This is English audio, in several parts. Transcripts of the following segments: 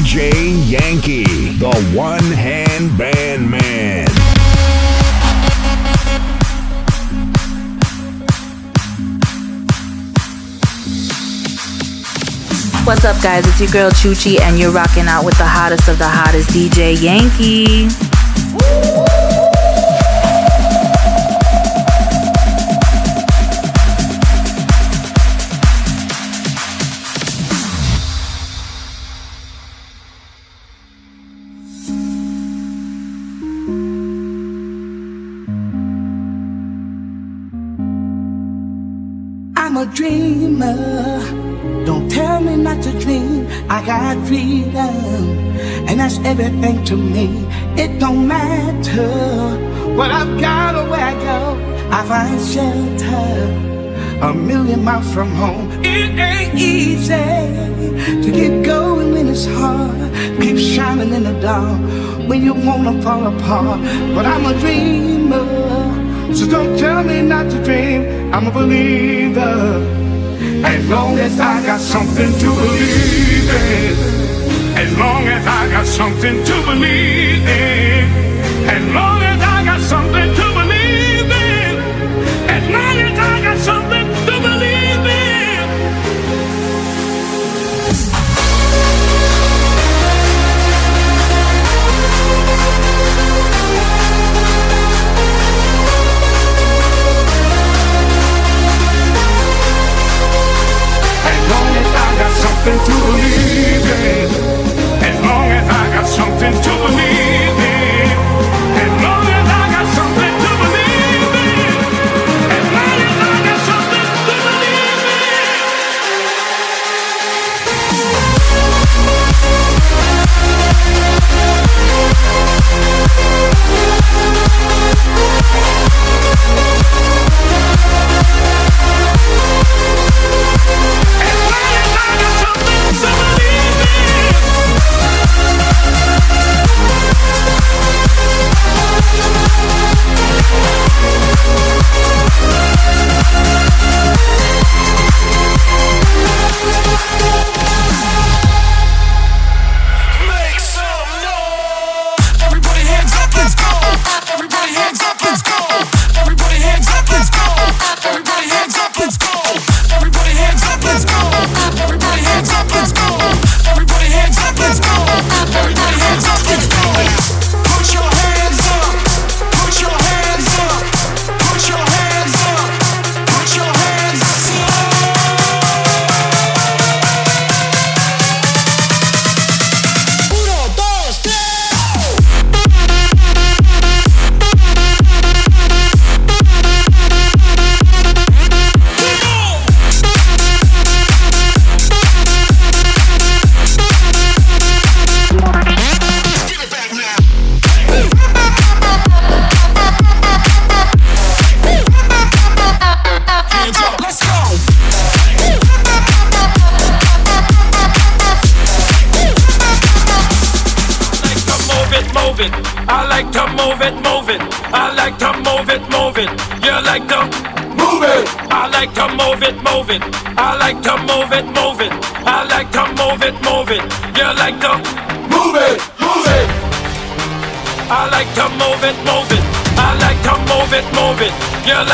DJ Yankee, the one hand band man. What's up, guys? It's your girl Chuchi, and you're rocking out with the hottest of the hottest DJ Yankee. Got freedom, and that's everything to me. It don't matter what I've got or where I go. I find shelter a million miles from home. It ain't easy to get going when it's hard. Keep shining in the dark when you wanna fall apart. But I'm a dreamer. So don't tell me not to dream. I'm a believer. As long as I got something to believe. As long as I got something to believe in.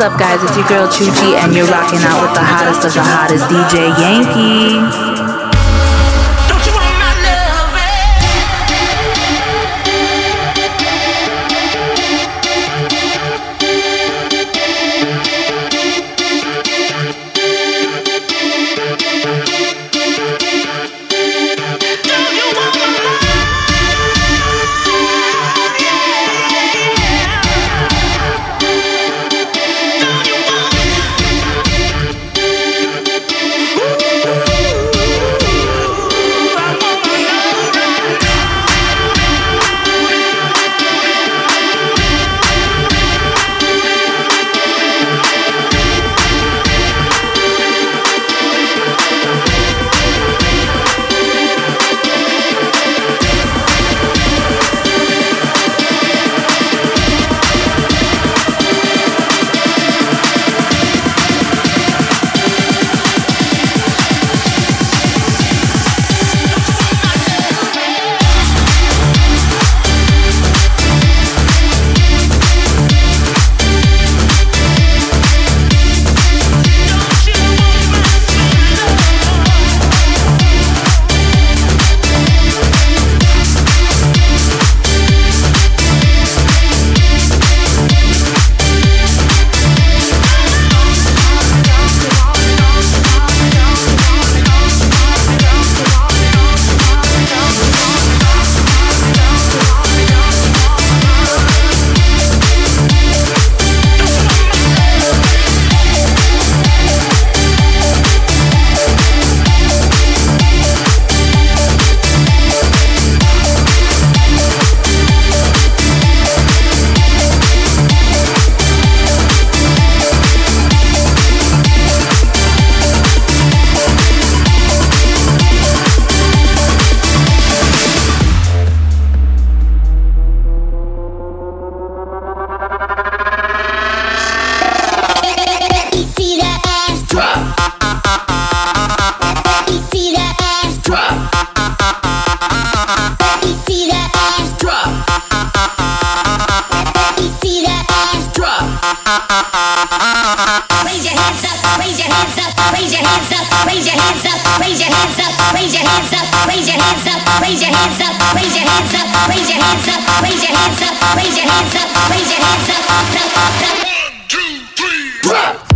What's up, guys? It's your girl Chuchi, and you're rocking out with the hottest of the hottest DJ Yankee. hands up, raise your hands up, raise your hands up, raise your hands up, raise your hands up, raise your hands up, raise your hands up, raise your hands up, raise your hands up, raise your hands up, raise your hands up, raise your hands up, raise your hands up, up, up, up. One, two, three.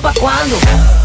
pra quando?